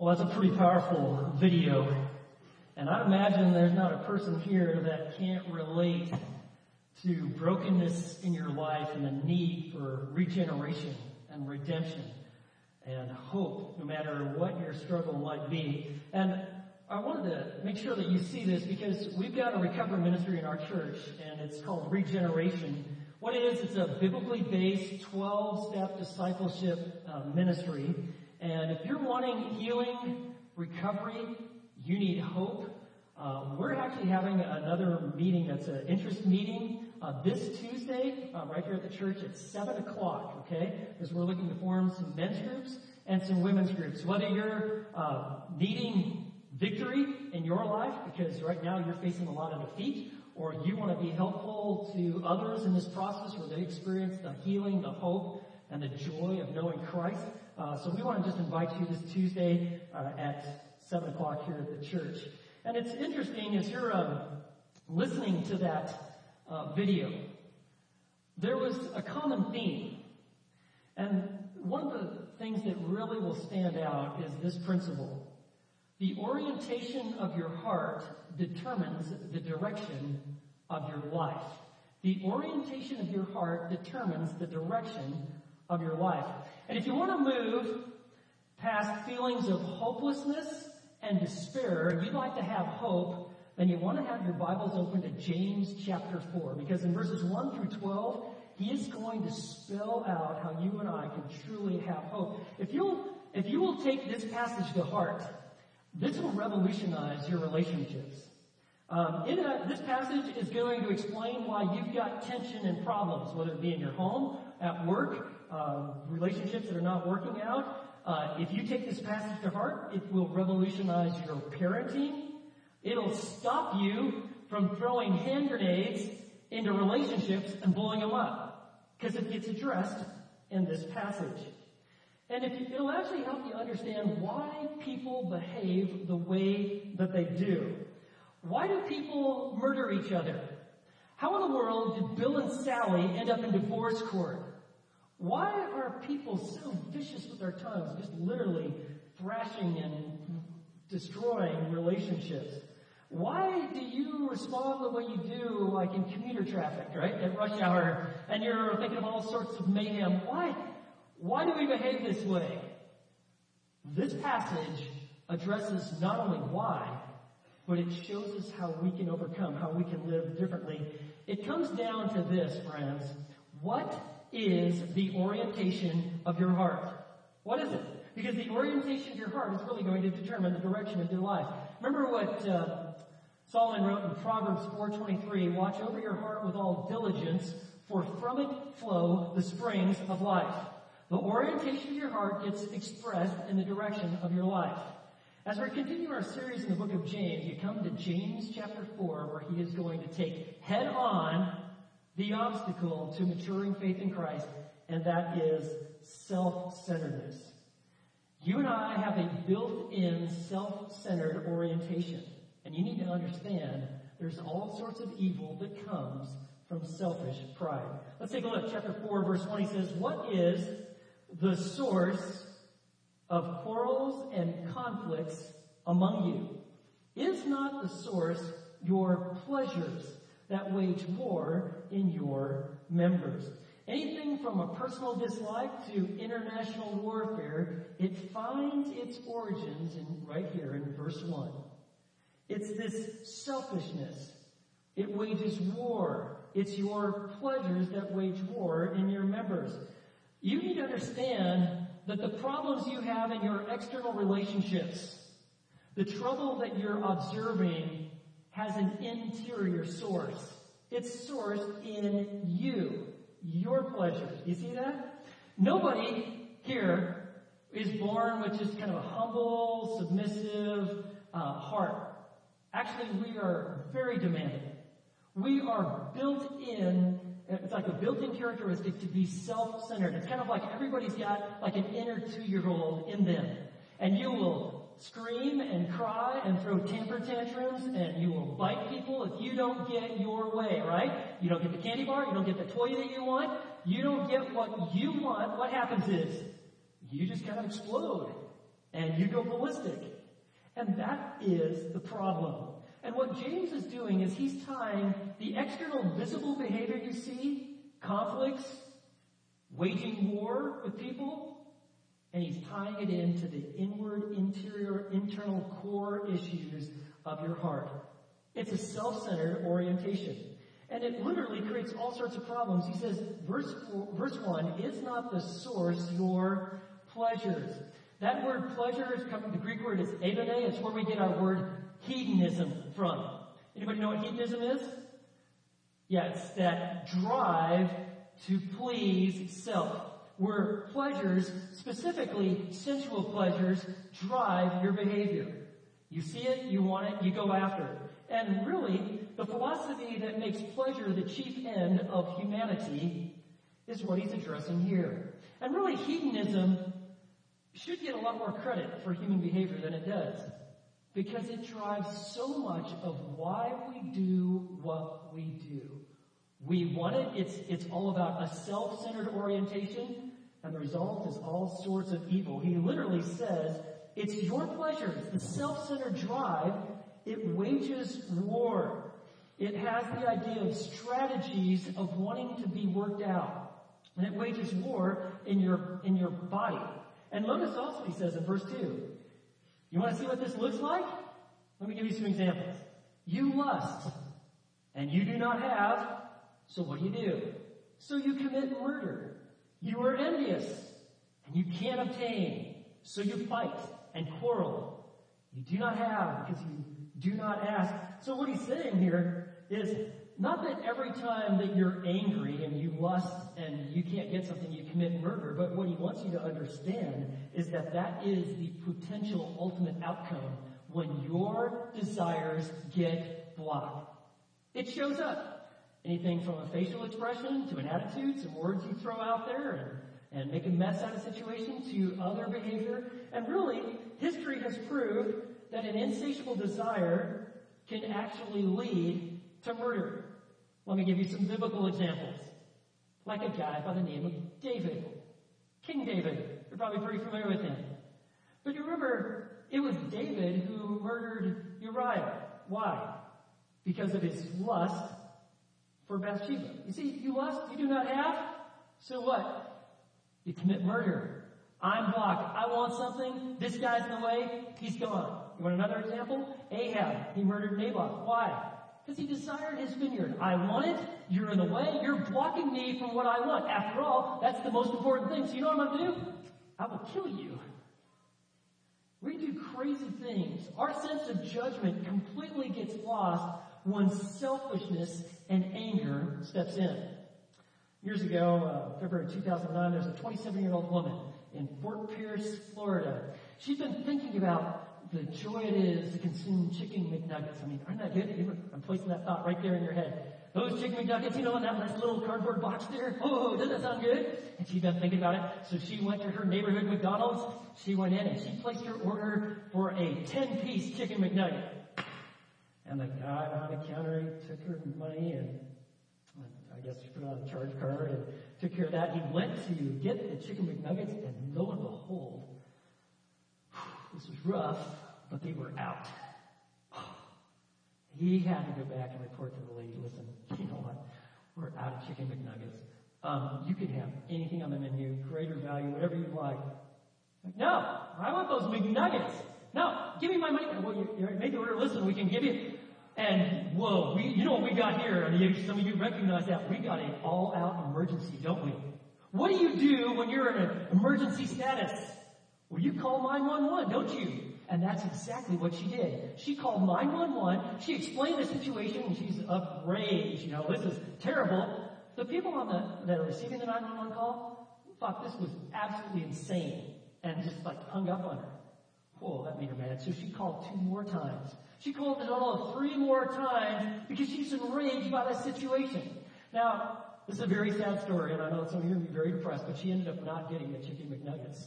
Well, that's a pretty powerful video. And I imagine there's not a person here that can't relate to brokenness in your life and the need for regeneration and redemption and hope, no matter what your struggle might be. And I wanted to make sure that you see this because we've got a recovery ministry in our church and it's called Regeneration. What it is, it's a biblically based 12 step discipleship uh, ministry. And if you're wanting healing, recovery, you need hope, uh, we're actually having another meeting that's an interest meeting uh, this Tuesday, uh, right here at the church at 7 o'clock, okay? Because we're looking to form some men's groups and some women's groups. Whether you're uh, needing victory in your life, because right now you're facing a lot of defeat, or you want to be helpful to others in this process where they experience the healing, the hope, and the joy of knowing Christ. Uh, so we want to just invite you this Tuesday uh, at 7 o'clock here at the church. And it's interesting as you're um, listening to that uh, video, there was a common theme. And one of the things that really will stand out is this principle. The orientation of your heart determines the direction of your life. The orientation of your heart determines the direction of your life. And if you want to move past feelings of hopelessness and despair, you'd like to have hope, then you want to have your Bibles open to James chapter 4. Because in verses 1 through 12, he is going to spell out how you and I can truly have hope. If you'll, if you will take this passage to heart, this will revolutionize your relationships. Um, in a, this passage is going to explain why you've got tension and problems, whether it be in your home, at work, relationships that are not working out. Uh, if you take this passage to heart, it will revolutionize your parenting. It'll stop you from throwing hand grenades into relationships and blowing them up because it gets addressed in this passage. And if it'll actually help you understand why people behave the way that they do. Why do people murder each other? How in the world did Bill and Sally end up in divorce court? Why are people so vicious with their tongues, just literally thrashing and destroying relationships? Why do you respond the way you do, like in commuter traffic, right, at rush hour, and you're thinking of all sorts of mayhem? Why? Why do we behave this way? This passage addresses not only why, but it shows us how we can overcome, how we can live differently. It comes down to this, friends. What is the orientation of your heart? What is it? Because the orientation of your heart is really going to determine the direction of your life. Remember what uh, Solomon wrote in Proverbs 4:23, "Watch over your heart with all diligence, for from it flow the springs of life." The orientation of your heart gets expressed in the direction of your life. As we continue our series in the book of James, you come to James chapter 4, where he is going to take head on the obstacle to maturing faith in Christ, and that is self-centeredness. You and I have a built-in self-centered orientation. And you need to understand there's all sorts of evil that comes from selfish pride. Let's take a look. Chapter 4 verse 20 says, What is the source of quarrels and conflicts among you? Is not the source your pleasures that wage war in your members. Anything from a personal dislike to international warfare, it finds its origins in, right here in verse 1. It's this selfishness. It wages war. It's your pleasures that wage war in your members. You need to understand that the problems you have in your external relationships, the trouble that you're observing has an interior source. It's sourced in you, your pleasures. You see that? Nobody here is born with just kind of a humble, submissive uh, heart. Actually, we are very demanding. We are built in, it's like a built-in characteristic to be self-centered. It's kind of like everybody's got like an inner two-year-old in them. And you will scream and cry and throw temper tantrums and you will bite people if you don't get your way, right? You don't get the candy bar, you don't get the toy that you want, you don't get what you want, what happens is you just kind of explode and you go ballistic. And that is the problem. And what James is doing is he's tying the external visible behavior you see, conflicts, waging war with people, and he's tying it into the inward, interior, internal core issues of your heart. It's a self-centered orientation. And it literally creates all sorts of problems. He says, verse, verse 1, is not the source your pleasures. That word pleasure is coming, the Greek word is hedone. It's where we get our word hedonism from. Anybody know what hedonism is? Yeah, it's that drive to please self. Where pleasures, specifically sensual pleasures, drive your behavior. You see it, you want it, you go after it. And really, the philosophy that makes pleasure the chief end of humanity is what he's addressing here. And really, hedonism should get a lot more credit for human behavior than it does. Because it drives so much of why we do what we do. We want it, it's, it's all about a self-centered orientation, and the result is all sorts of evil. He literally says, it's your pleasures, the self-centered drive, it wages war. It has the idea of strategies of wanting to be worked out. And it wages war in your, in your body. And notice also he says in verse 2, you want to see what this looks like? Let me give you some examples. You lust, and you do not have, so what do you do? So you commit murder. You are envious, and you can't obtain, so you fight and quarrel. You do not have because you do not ask. So what he's saying here is not that every time that you're angry and you lust and you can't get something, you commit murder, but what he wants you to understand is that that is the potential ultimate outcome when your desires get blocked. It shows up. Anything from a facial expression to an attitude, some words you throw out there and, and make a mess out of a situation to other behavior. And really, history has proved that an insatiable desire can actually lead to murder. Let me give you some biblical examples. Like a guy by the name of David. King David. You're probably pretty familiar with him. But you remember, it was David who murdered Uriah. Why? Because of his lust for Bathsheba. You see, you lust, you do not have, so what? You commit murder. I'm blocked. I want something. This guy's in the way. He's gone. You want another example? Ahab. He murdered Naboth. Why? Because he desired his vineyard. I want it. You're in the way. You're blocking me from what I want. After all, that's the most important thing. So you know what I'm going to do? I will kill you. We do crazy things. Our sense of judgment completely gets lost when selfishness and anger steps in. Years ago, uh, February 2009, there was a 27 year old woman in Fort Pierce, Florida. She'd been thinking about the joy it is to consume chicken McNuggets. I mean, aren't that good? I'm placing that thought right there in your head. Those chicken McNuggets, you know, in that nice little cardboard box there. Oh, doesn't that sound good? And she'd been thinking about it. So she went to her neighborhood McDonald's. She went in and she placed her order for a 10 piece chicken McNugget. And the guy behind the counter took her money and I guess she put it on a charge card and took care of that. He went to get the chicken McNuggets and lo and behold, this was rough, but they were out. He had to go back and report to the lady, listen, you know what? We're out of chicken McNuggets. Um, you can have anything on the menu, greater value, whatever you like no, I want those McNuggets. No, give me my money. Well, you, you made the order. Listen, we can give you. And whoa, we, you know what we got here? I mean, some of you recognize that. We got an all-out emergency, don't we? What do you do when you're in an emergency status? Well, you call 911, don't you? And that's exactly what she did. She called 911. She explained the situation and she's outraged. You know, this is terrible. The people on the, that are receiving the 911 call thought this was absolutely insane and just like hung up on her. Whoa, that made her mad. So she called two more times. She called a total of three more times because she's enraged by the situation. Now, this is a very sad story, and I know some of you are be very depressed, but she ended up not getting the chicken McNuggets.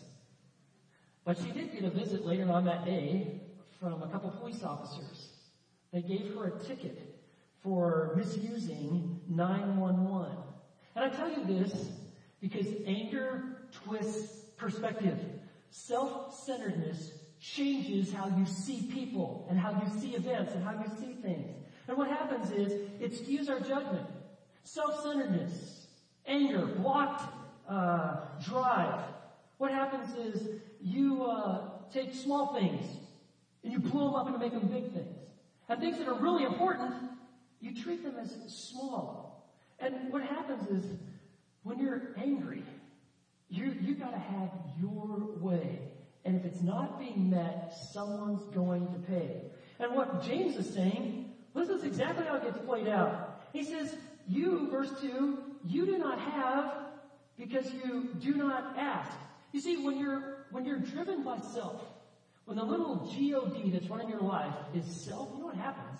But she did get a visit later on that day from a couple police officers. They gave her a ticket for misusing 911. And I tell you this because anger twists perspective. self-centeredness changes how you see people and how you see events and how you see things. And what happens is it skews our judgment. Self-centeredness, anger, blocked uh, drive. What happens is you uh, take small things and you blow them up and make them big things. And things that are really important, you treat them as small. And what happens is when you're angry, you you got to have your way. And if it's not being met, someone's going to pay. And what James is saying, this is exactly how it gets played out. He says, you, verse 2, you do not have because you do not ask. You see, when you're, when you're driven by self, when the little God that's running your life is self, you know what happens?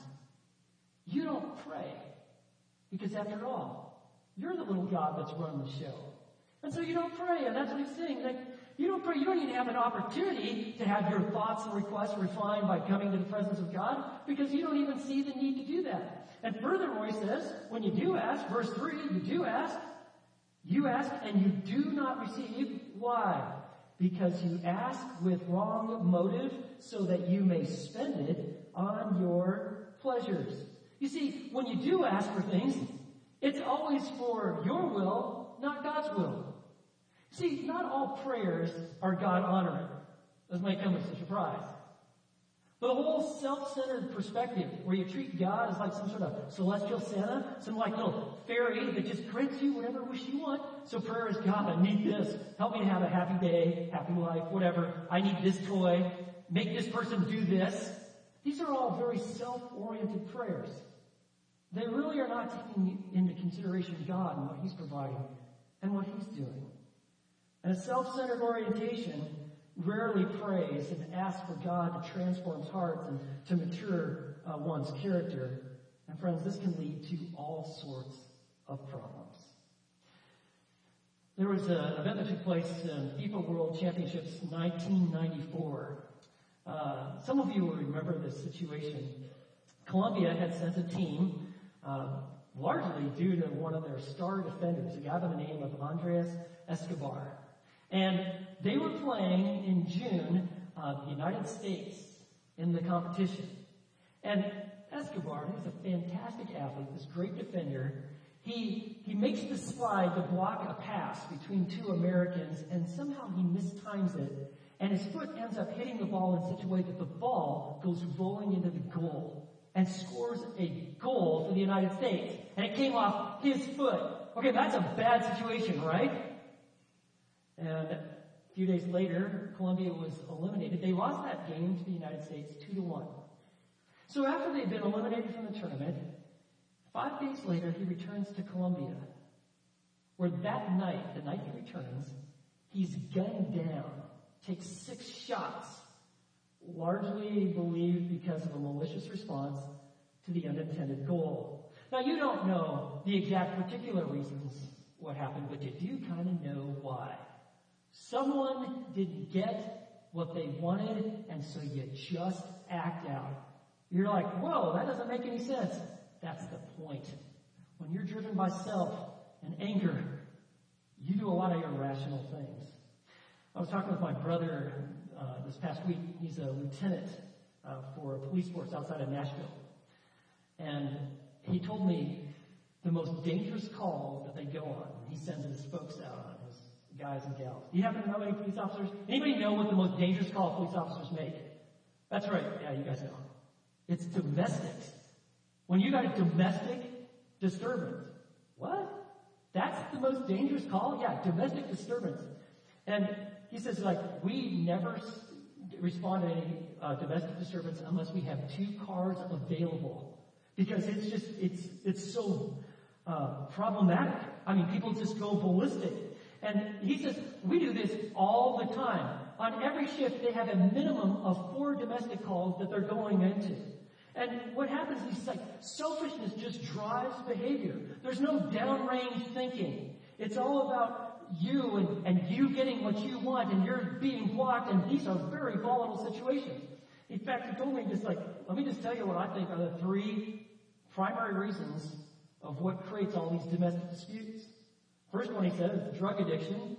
You don't pray. Because after all, you're the little God that's running the show. And so you don't pray, and that's what he's saying. Like, you don't pray, you don't even have an opportunity to have your thoughts and requests refined by coming to the presence of God, because you don't even see the need to do that. And furthermore, he says, when you do ask, verse 3, you do ask, you ask and you do not receive. Why? Because you ask with wrong motive so that you may spend it on your pleasures. You see, when you do ask for things, it's always for your will, not God's will. See, not all prayers are God honoring. This might come as a surprise. But the whole self-centered perspective where you treat God as like some sort of celestial Santa, some like little fairy that just grants you whatever wish you want. So prayer is God, I need this. Help me to have a happy day, happy life, whatever. I need this toy. Make this person do this. These are all very self-oriented prayers. They really are not taking into consideration God and what He's providing and what He's doing. And a self-centered orientation rarely prays and asks for God to transform hearts and to mature uh, one's character. And friends, this can lead to all sorts of problems. There was an event that took place in FIFA World Championships 1994. Uh, some of you will remember this situation. Colombia had sent a team, uh, largely due to one of their star defenders, a guy by the name of Andres Escobar. And they were playing in June, uh, the United States in the competition. And Escobar, who's a fantastic athlete, this great defender, he, he makes the slide to block a pass between two Americans and somehow he mistimes it and his foot ends up hitting the ball in such a way that the ball goes rolling into the goal and scores a goal for the United States. And it came off his foot. Okay, that's a bad situation, right? And a few days later, Colombia was eliminated. They lost that game to the United States 2 to 1. So after they'd been eliminated from the tournament, five days later he returns to Colombia, where that night, the night he returns, he's gunned down, takes six shots, largely believed because of a malicious response to the unintended goal. Now you don't know the exact particular reasons what happened, but you do kind of know why. Someone didn't get what they wanted, and so you just act out. You're like, whoa, that doesn't make any sense. That's the point. When you're driven by self and anger, you do a lot of irrational things. I was talking with my brother uh, this past week. He's a lieutenant uh, for police force outside of Nashville. And he told me the most dangerous calls that they go on. He sends his folks out on guys and gals. Do you happen to know any police officers? Anybody know what the most dangerous call police officers make? That's right. Yeah, you guys know. It's domestics. When you got a domestic disturbance. What? That's the most dangerous call? Yeah, domestic disturbance. And he says, like, we never respond to any uh, domestic disturbance unless we have two cars available. Because it's just, it's, it's so uh, problematic. I mean, people just go ballistic. And he says, we do this all the time. On every shift, they have a minimum of four domestic calls that they're going into. And what happens is like selfishness just drives behavior. There's no downrange thinking. It's all about you and, and you getting what you want and you're being blocked and these are very volatile situations. In fact, he told me just like, let me just tell you what I think are the three primary reasons of what creates all these domestic disputes. First one he said is drug addiction.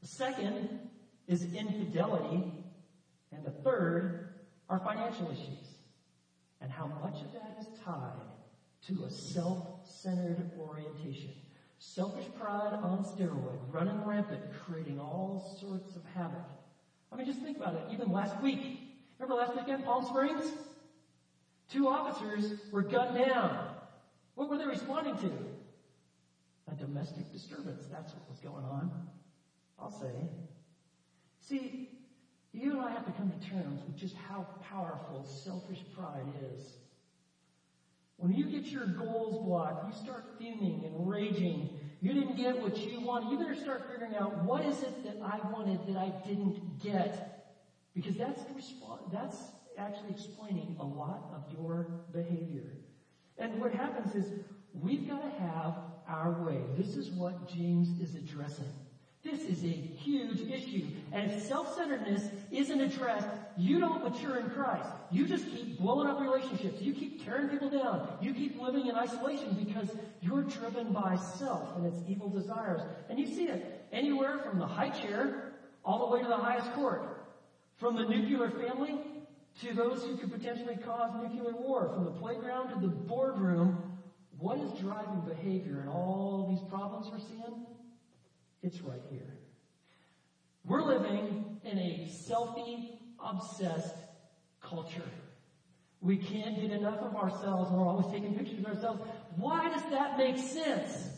The second is infidelity. And the third are financial issues. And how much of that is tied to a self-centered orientation. Selfish pride on steroid, running rampant, creating all sorts of havoc. I mean, just think about it. Even last week, remember last weekend, Palm Springs? Two officers were gunned down. What were they responding to? Domestic disturbance. That's what was going on. I'll say. See, you and I have to come to terms with just how powerful selfish pride is. When you get your goals blocked, you start fuming and raging. You didn't get what you wanted. You better start figuring out what is it that I wanted that I didn't get. Because that's that's actually explaining a lot of your behavior. And what happens is we've got to have our way. This is what James is addressing. This is a huge issue. And if self-centeredness isn't addressed, you don't mature in Christ. You just keep blowing up relationships. You keep tearing people down. You keep living in isolation because you're driven by self and its evil desires. And you see it anywhere from the high chair all the way to the highest court. From the nuclear family to those who could potentially cause nuclear war. From the playground to the boardroom. What is driving behavior and all these problems we're seeing? It's right here. We're living in a selfie obsessed culture. We can't get enough of ourselves we're always taking pictures of ourselves. Why does that make sense?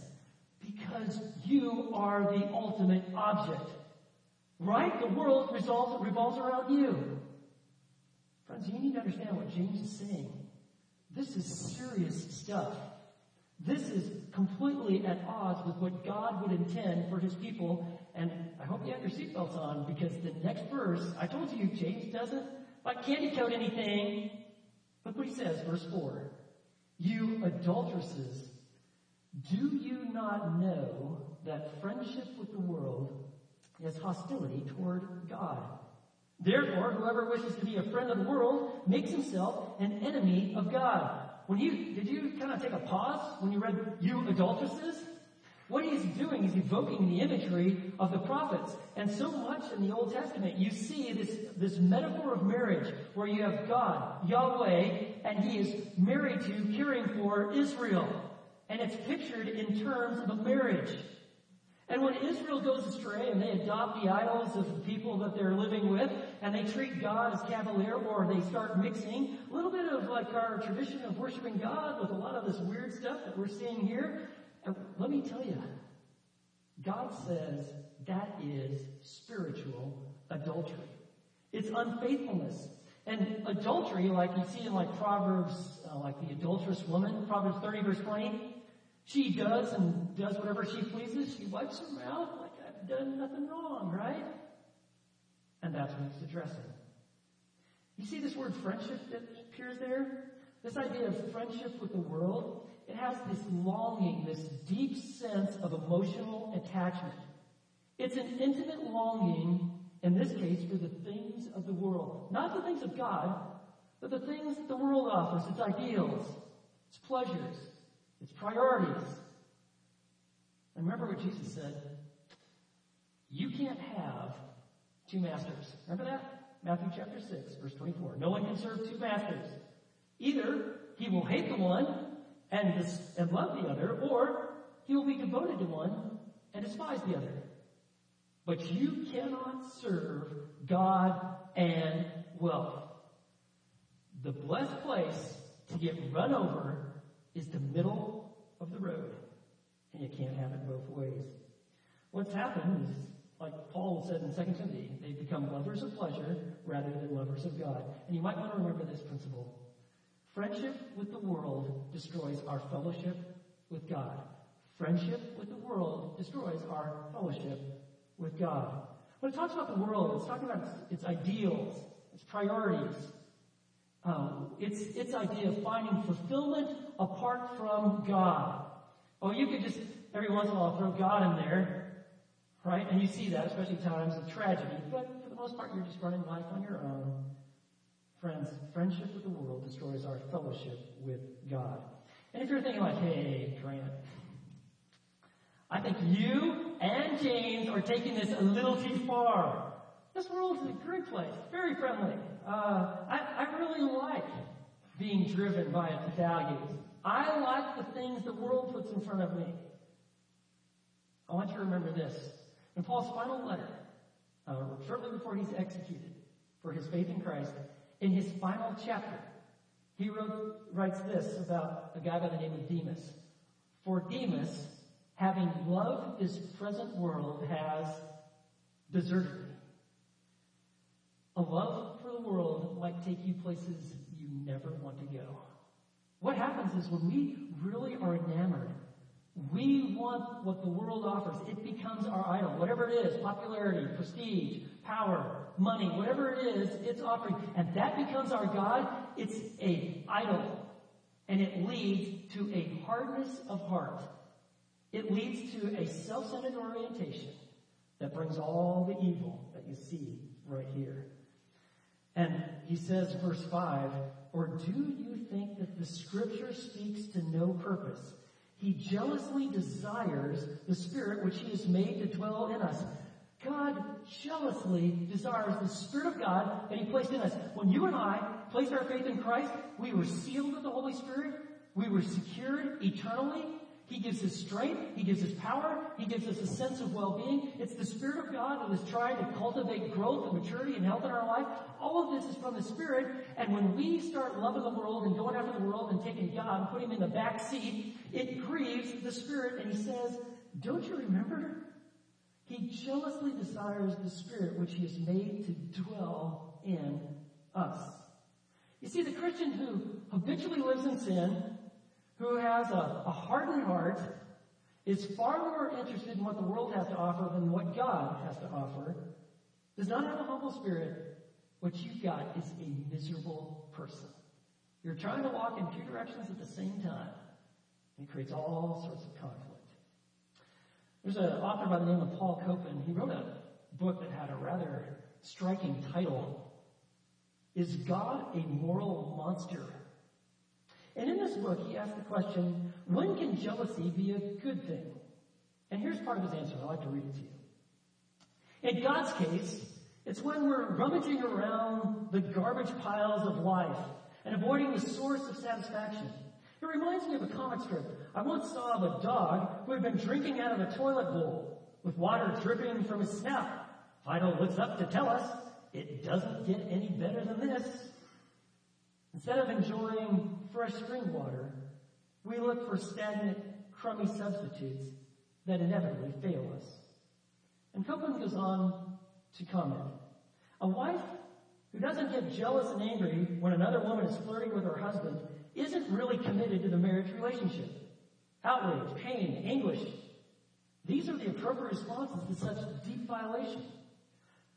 Because you are the ultimate object. Right? The world revolves around you. Friends, you need to understand what James is saying. This is serious stuff. This is completely at odds with what God would intend for his people. And I hope you have your seatbelts on because the next verse, I told you, James doesn't like candy coat anything. Look what he says, verse 4. You adulteresses, do you not know that friendship with the world is hostility toward God? Therefore, whoever wishes to be a friend of the world makes himself an enemy of God. When you, did you kind of take a pause when you read you adulteresses? What he's doing is evoking the imagery of the prophets. And so much in the Old Testament, you see this, this metaphor of marriage where you have God, Yahweh, and he is married to, caring for Israel. And it's pictured in terms of a marriage. And when Israel goes astray and they adopt the idols of the people that they're living with, and they treat God as cavalier, or they start mixing a little bit of like our tradition of worshiping God with a lot of this weird stuff that we're seeing here, and let me tell you, God says that is spiritual adultery. It's unfaithfulness. And adultery, like you see in like Proverbs, uh, like the adulterous woman, Proverbs 30 verse 20, she does and does whatever she pleases. She wipes her mouth like I've done nothing wrong, right? And that's what it's addressing. You see this word friendship that appears there? This idea of friendship with the world, it has this longing, this deep sense of emotional attachment. It's an intimate longing, in this case, for the things of the world. Not the things of God, but the things that the world offers, its ideals, its pleasures, its priorities. And remember what Jesus said. You can't have two masters. Remember that? Matthew chapter 6, verse 24. No one can serve two masters. Either he will hate the one and, dis- and love the other, or he will be devoted to one and despise the other. But you cannot serve God and wealth. The blessed place to get run over is the middle of the road. And you can't have it both ways. What's happened is, like Paul said in 2 Timothy, they've become lovers of pleasure rather than lovers of God. And you might want to remember this principle. Friendship with the world destroys our fellowship with God. Friendship with the world destroys our fellowship with God. When it talks about the world, it's talking about its, its ideals, its priorities, um, it's its idea of finding fulfillment apart from God. Oh, you could just every once in a while throw God in there, right? And you see that, especially times of tragedy. But for the most part, you're just running life on your own. Friends, friendship with the world destroys our fellowship with God. And if you're thinking like, hey, Grant, I think you and James are taking this a little too far. This world is a great place, very friendly. Uh, I, I really like being driven by its values. I like the things the world puts in front of me. I want you to remember this. In Paul's final letter, uh, shortly before he's executed for his faith in Christ, in his final chapter, he wrote, writes this about a guy by the name of Demas. For Demas, having loved this present world, has deserted me. A love world might take you places you never want to go. What happens is when we really are enamored, we want what the world offers. It becomes our idol. Whatever it is, popularity, prestige, power, money, whatever it is, it's offering. And that becomes our God. It's a idol. And it leads to a hardness of heart. It leads to a self-centered orientation that brings all the evil that you see right here. And he says, verse 5, or do you think that the scripture speaks to no purpose? He jealously desires the spirit which he has made to dwell in us. God jealously desires the Spirit of God that He placed in us. When you and I placed our faith in Christ, we were sealed with the Holy Spirit. We were secured eternally. He gives us strength. He gives us power. He gives us a sense of well-being. It's the Spirit of God that is trying to cultivate growth and maturity and health in our life. All of this is from the Spirit. And when we start loving the world and going after the world and taking God and putting Him in the back seat, it grieves the Spirit. And He says, don't you remember? He jealously desires the Spirit which He has made to dwell in us. You see, the Christian who habitually lives in sin, who has a, a hardened heart, is far more interested in what the world has to offer than what God has to offer, does not have a humble spirit. What you've got is a miserable person. You're trying to walk in two directions at the same time. And it creates all sorts of conflict. There's an author by the name of Paul Copan. He wrote a book that had a rather striking title. Is God a moral monster? And in this book, he asks the question, when can jealousy be a good thing? And here's part of his answer. I'd like to read it to you. In God's case, it's when we're rummaging around the garbage piles of life and avoiding the source of satisfaction. It reminds me of a comic strip. I once saw of a dog who had been drinking out of a toilet bowl with water dripping from his snout. Fido looks up to tell us it doesn't get any better than this. Instead of enjoying fresh spring water, we look for stagnant, crummy substitutes that inevitably fail us. And Copan goes on to comment, a wife who doesn't get jealous and angry when another woman is flirting with her husband isn't really committed to the marriage relationship. Outrage, pain, anguish. These are the appropriate responses to such deep violation.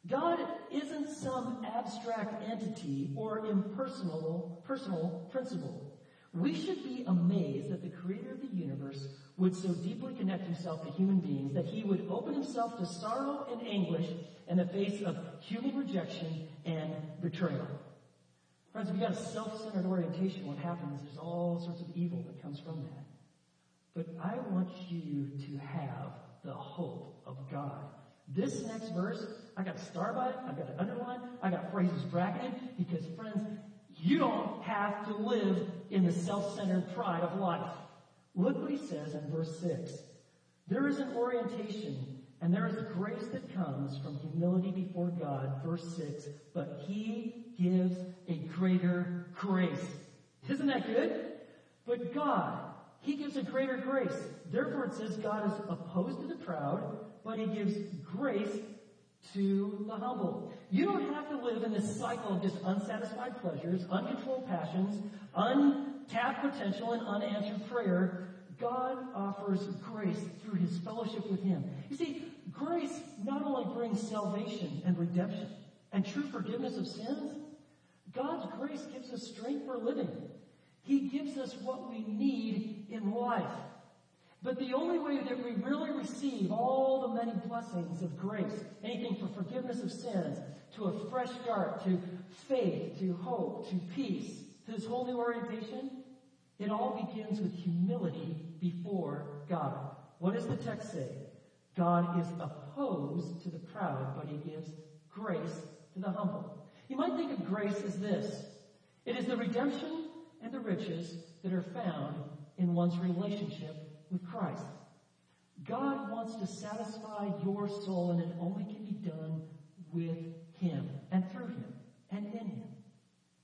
God isn't some abstract entity or impersonal personal principle. We should be amazed that the creator of the universe would so deeply connect himself to human beings that he would open himself to sorrow and anguish in the face of human rejection and betrayal. Friends, if you've got a self-centered orientation, what happens is all sorts of evil that comes from that. But I want you to have the hope of God. This next verse, I got a star by it, I got it underlined, I got phrases bracketed, because friends, you don't have to live in the self-centered pride of life. Look what he says in verse 6. There is an orientation and there is grace that comes from humility before God. Verse 6. But he gives a greater grace. Isn't that good? But God, he gives a greater grace. Therefore it says God is opposed to the proud, but he gives grace to the humble. You don't have to live in this cycle of just unsatisfied pleasures, uncontrolled passions, untapped potential, and unanswered prayer. God offers grace through his fellowship with him. You see, grace not only brings salvation and redemption and true forgiveness of sins, God's grace gives us strength for living. He gives us what we need in life. But the only way that we really receive all the many blessings of grace, anything from forgiveness of sins, to a fresh start, to faith, to hope, to peace, to this whole new orientation, it all begins with humility before God. What does the text say? God is opposed to the proud, but he gives grace to the humble. You might think of grace as this. It is the redemption and the riches that are found in one's relationship with Christ. God wants to satisfy your soul and it only can be done with Him and through Him and in Him.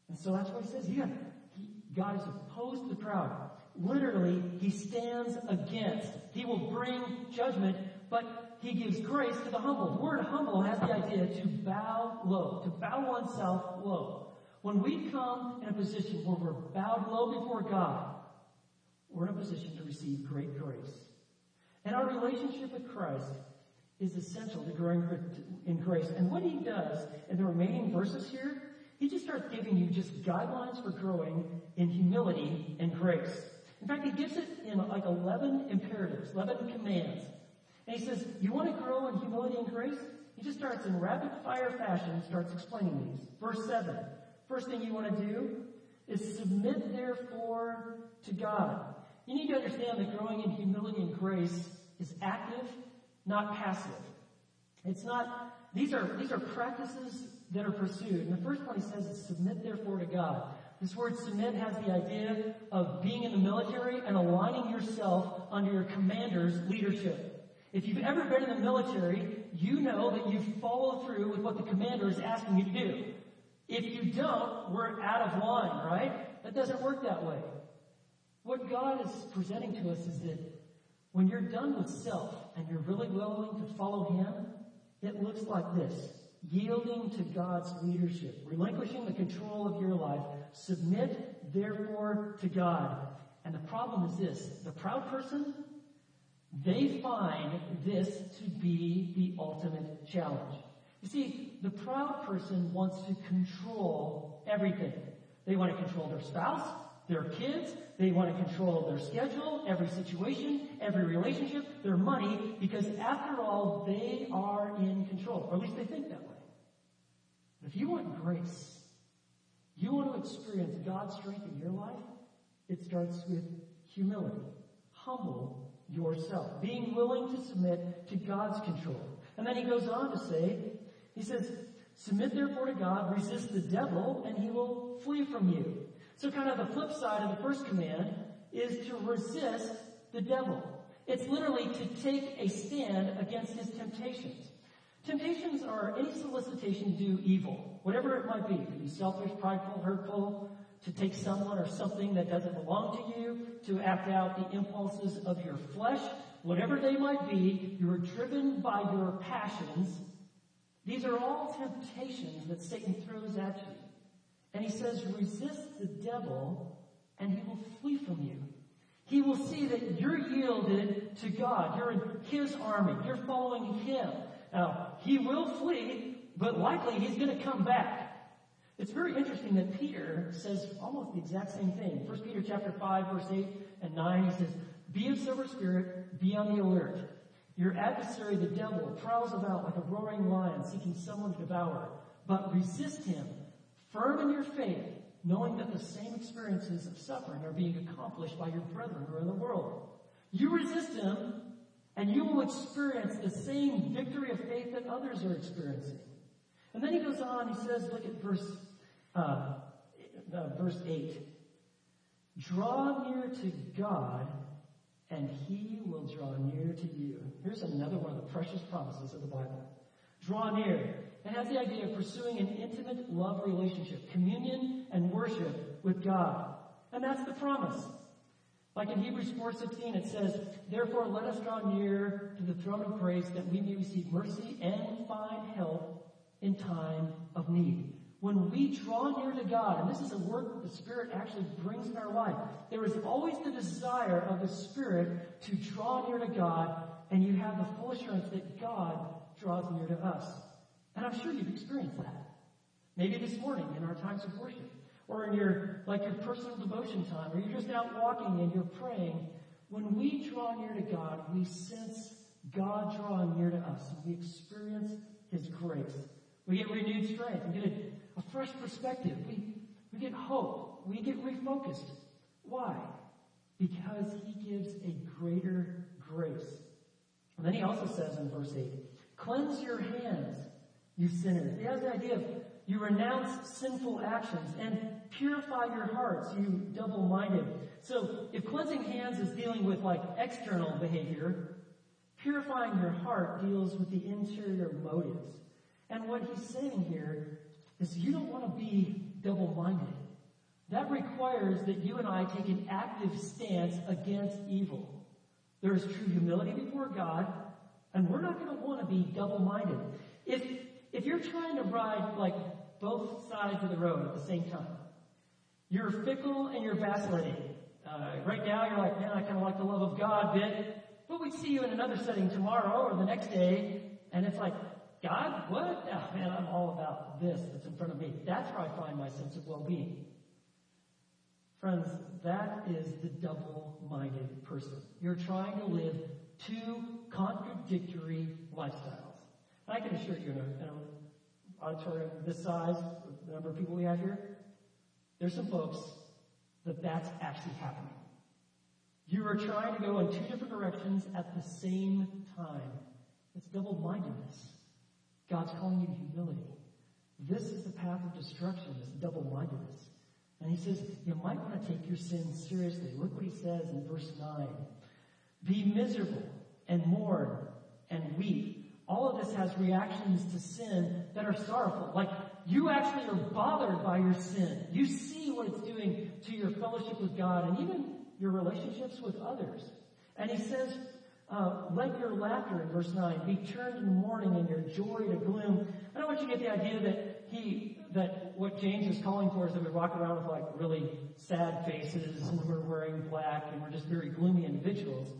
And so that's what He says. Yeah, he, God is opposed to the proud. Literally, He stands against. He will bring judgment, but He gives grace to the humble. The word humble has the idea to bow low, to bow oneself low. When we come in a position where we're bowed low before God, we're in a position to receive great grace. And our relationship with Christ is essential to growing in grace. And what he does in the remaining verses here, he just starts giving you just guidelines for growing in humility and grace. In fact, he gives it in like 11 imperatives, 11 commands. And he says, you want to grow in humility and grace? He just starts in rapid fire fashion, starts explaining these. Verse 7. First thing you want to do is submit therefore to God. You need to understand that growing in humility and grace is active, not passive. It's not, these are, these are practices that are pursued. And the first one he says is submit therefore to God. This word submit has the idea of being in the military and aligning yourself under your commander's leadership. If you've ever been in the military, you know that you follow through with what the commander is asking you to do. If you don't, we're out of line, right? That doesn't work that way. What God is presenting to us is that when you're done with self and you're really willing to follow Him, it looks like this. Yielding to God's leadership, relinquishing the control of your life, submit therefore to God. And the problem is this, the proud person, they find this to be the ultimate challenge. You see, the proud person wants to control everything. They want to control their spouse, their kids, they want to control their schedule, every situation, every relationship, their money, because after all, they are in control. Or at least they think that way. But if you want grace, you want to experience God's strength in your life, it starts with humility. Humble yourself. Being willing to submit to God's control. And then he goes on to say, he says, submit therefore to God, resist the devil, and he will flee from you. So kind of the flip side of the first command is to resist the devil. It's literally to take a stand against his temptations. Temptations are any solicitation to do evil, whatever it might be. To be selfish, prideful, hurtful, to take someone or something that doesn't belong to you, to act out the impulses of your flesh, whatever they might be, you are driven by your passions. These are all temptations that Satan throws at you. And he says, resist the devil and he will flee from you. He will see that you're yielded to God. You're in his army. You're following him. Now, he will flee, but likely he's going to come back. It's very interesting that Peter says almost the exact same thing. 1 Peter chapter 5, verse 8 and 9, he says, Be of sober spirit, be on the alert. Your adversary, the devil, prowls about like a roaring lion seeking someone to devour. But resist him, firm in your faith, knowing that the same experiences of suffering are being accomplished by your brethren who are in the world. You resist him, and you will experience the same victory of faith that others are experiencing. And then he goes on, he says, look at verse, uh, uh, verse 8. Draw near to God, and he will draw near to you. Here's another one of the precious promises of the Bible. Draw near. It has the idea of pursuing an intimate love relationship, communion and worship with God. And that's the promise. Like in Hebrews 4.16 it says, Therefore let us draw near to the throne of grace that we may receive mercy and find help in time of need. When we draw near to God, and this is a work the Spirit actually brings in our life, there is always the desire of the Spirit to draw near to God, and you have the full assurance that God draws near to us. And I'm sure you've experienced that. Maybe this morning in our times of worship, or in your, like your personal devotion time, or you're just out walking and you're praying. When we draw near to God, we sense God drawing near to us, and we experience His grace. We get renewed strength. We get a, a fresh perspective. We, we get hope. We get refocused. Why? Because He gives a greater grace. And then He also says in verse 8, Cleanse your hands, you sinners. He has the idea of you renounce sinful actions and purify your hearts, you double-minded. So if cleansing hands is dealing with like external behavior, purifying your heart deals with the interior motives. And what he's saying here is you don't want to be double-minded. That requires that you and I take an active stance against evil. There is true humility before God, and we're not going to want to be double-minded. If, if you're trying to ride like both sides of the road at the same time, you're fickle and you're vacillating. Uh, right now you're like, man, I kind of like the love of God bit, but we'd see you in another setting tomorrow or the next day, and it's like, God, what? Oh, man, I'm all about this that's in front of me. That's where I find my sense of well-being. Friends, that is the double-minded person. You're trying to live two contradictory lifestyles. I can assure you, in, an auditorium this size, the number of people we have here, there's some folks that that's actually happening. You are trying to go in two different directions at the same time. It's double-mindedness. God's calling you to humility. This is the path of destruction, this double-mindedness. And he says, you might want to take your sin seriously. Look what he says in verse 9. Be miserable and mourn and weep. All of this has reactions to sin that are sorrowful. Like, you actually are bothered by your sin. You see what it's doing to your fellowship with God and even your relationships with others. And he says, uh, let your laughter in verse 9 be turned in mourning and your joy to gloom. I don't want you to get the idea that he, that what James is calling for is that we walk around with like really sad faces and we're wearing black and we're just very gloomy individuals.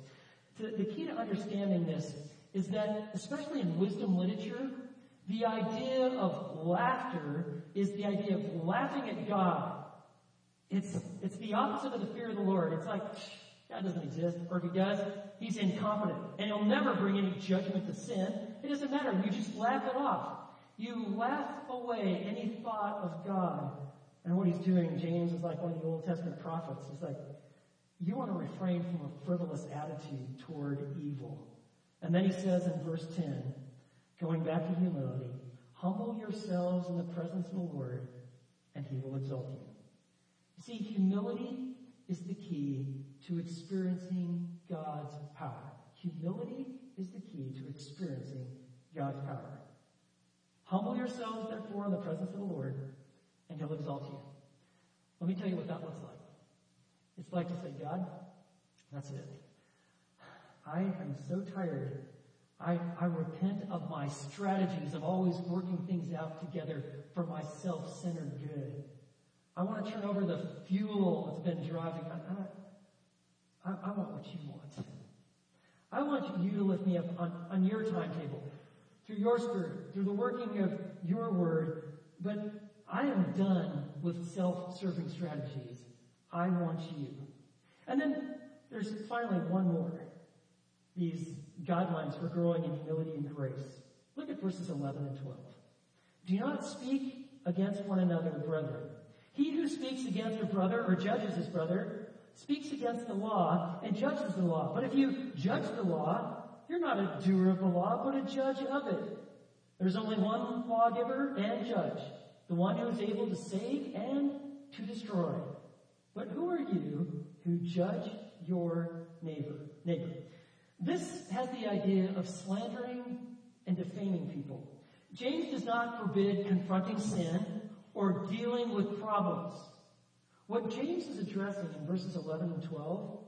The, the key to understanding this is that, especially in wisdom literature, the idea of laughter is the idea of laughing at God. It's, it's the opposite of the fear of the Lord. It's like, God doesn't exist, or if he does, he's incompetent, and he'll never bring any judgment to sin. It doesn't matter. You just laugh it off. You laugh away any thought of God. And what he's doing, James is like one of the Old Testament prophets. He's like, you want to refrain from a frivolous attitude toward evil. And then he says in verse 10, going back to humility, humble yourselves in the presence of the Lord, and he will exalt you. You see, humility is the key to experiencing God's power. Humility is the key to experiencing God's power. Humble yourselves, therefore, in the presence of the Lord, and he'll exalt you. Let me tell you what that looks like. It's like to say, God, that's it. I am so tired. I, I repent of my strategies of always working things out together for my self-centered good. I want to turn over the fuel that's been driving. I, I, I want what you want. I want you to lift me up on, on your timetable, through your spirit, through the working of your word. But I am done with self-serving strategies. I want you. And then there's finally one more. These guidelines for growing in humility and grace. Look at verses 11 and 12. Do not speak against one another, brethren. He who speaks against a brother or judges his brother speaks against the law and judges the law. But if you judge the law, you're not a doer of the law, but a judge of it. There's only one lawgiver and judge, the one who is able to save and to destroy. But who are you who judge your neighbor? Neighbor. This has the idea of slandering and defaming people. James does not forbid confronting sin or dealing with problems. What James is addressing in verses 11 and 12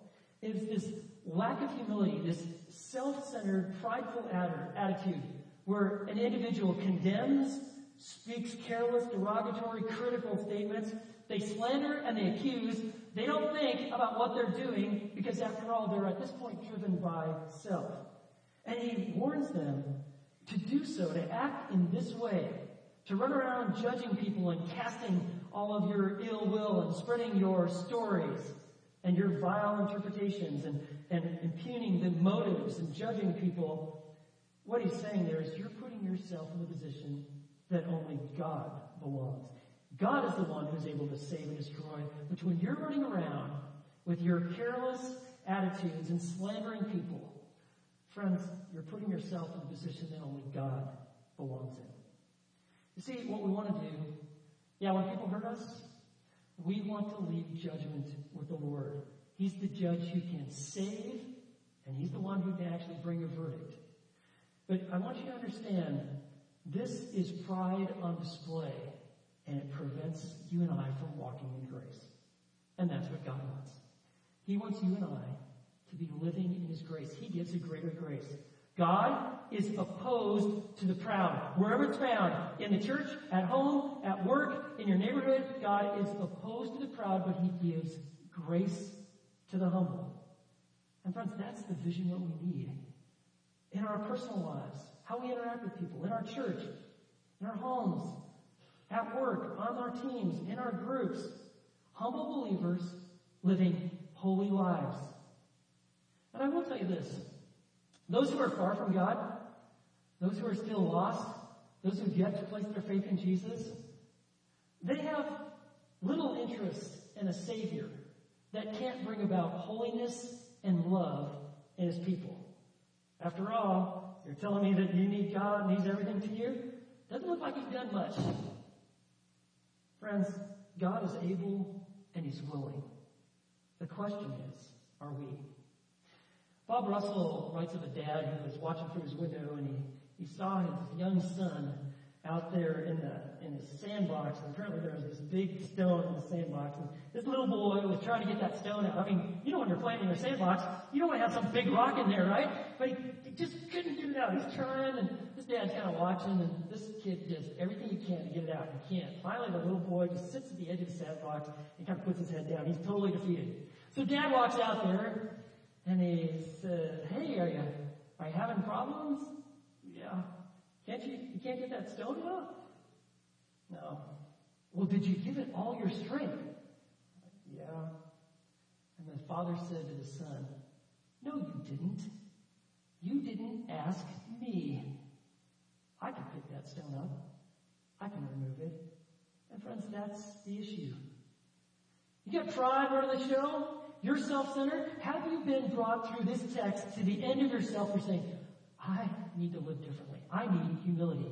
is this lack of humility, this self-centered, prideful attitude where an individual condemns, speaks careless, derogatory, critical statements, they slander and they accuse. They don't think about what they're doing because after all, they're at this point driven by self. And he warns them to do so, to act in this way, to run around judging people and casting all of your ill will and spreading your stories and your vile interpretations and, and impugning the motives and judging people. What he's saying there is you're putting yourself in the position that only God belongs. God is the one who's able to save and destroy. But when you're running around with your careless attitudes and slandering people, friends, you're putting yourself in a position that only God belongs in. You see, what we want to do, yeah, when people hurt us, we want to leave judgment with the Lord. He's the judge who can save, and He's the one who can actually bring a verdict. But I want you to understand, this is pride on display, and it prevents you and I from walking in grace. And that's what God wants. He wants you and I to be living in His grace. He gives a greater grace. God is opposed to the proud. Wherever it's found, in the church, at home, at work, in your neighborhood, God is opposed to the proud, but He gives grace to the humble. And friends, that's the vision that we need in our personal lives, how we interact with people, in our church, in our homes, at work, on our teams, in our groups. Humble believers living holy lives. And I will tell you this. Those who are far from God, those who are still lost, those who have yet to place their faith in Jesus, they have little interest in a Savior that can't bring about holiness and love in His people. After all, you're telling me that you need God and He's everything to you? Doesn't look like He's done much. Friends, God is able and He's willing. The question is, are we? Bob Russell writes of a dad who was watching through his window and he, he saw his young son out there in the in his sandbox, and apparently there was this big stone in the sandbox, and this little boy was trying to get that stone out. I mean, you know when you're playing in your sandbox, you don't want to have some big rock in there, right? But he, he just couldn't get it out. He's trying, and this dad's kind of watching, and this kid does everything he can to get it out, he can't. Finally, the little boy just sits at the edge of the sandbox and kind of puts his head down. He's totally defeated. So dad walks out there, and he says, "Hey, are you are you having problems? Yeah. Can't you you can't get that stone out? No. Well, did you give it all your strength? Yeah. And the father said to the son, No, you didn't. You didn't ask me. I can pick that stone up. I can remove it. And friends, that's the issue. You got pride running the show? You're self-centered? Have you been brought through this text to the end of yourself for saying, I need to live differently. I need humility.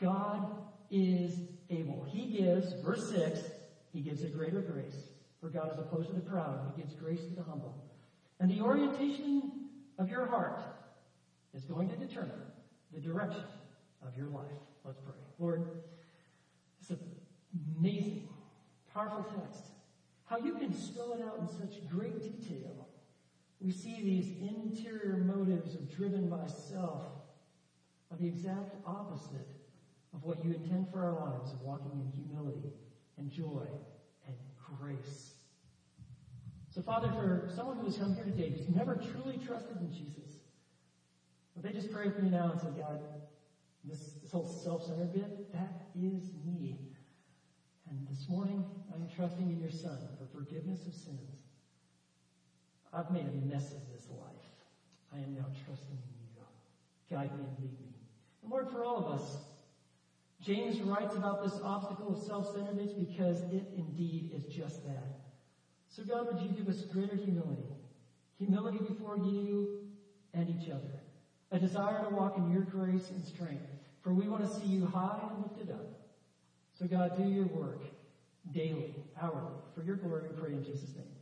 God is able. He gives, verse 6, He gives a greater grace. For God is opposed to the proud. He gives grace to the humble. And the orientation of your heart is going to determine the direction of your life. Let's pray. Lord, it's an amazing, powerful text. How you can spell it out in such great detail. We see these interior motives of driven by self are the exact opposite of what you intend for our lives of walking in humility and joy and grace. So, Father, for someone who has come here today who's never truly trusted in Jesus, would they just pray for me now and say, God, this, this whole self-centered bit, that is me. And this morning, I'm trusting in your Son for forgiveness of sins. I've made a mess of this life. I am now trusting in you. Guide me and lead me. And Lord, for all of us, James writes about this obstacle of self-centeredness because it indeed is just that. So God, would you give us greater humility? Humility before you and each other. A desire to walk in your grace and strength. For we want to see you high and lifted up. So God, do your work daily, hourly. For your glory we pray in Jesus' name.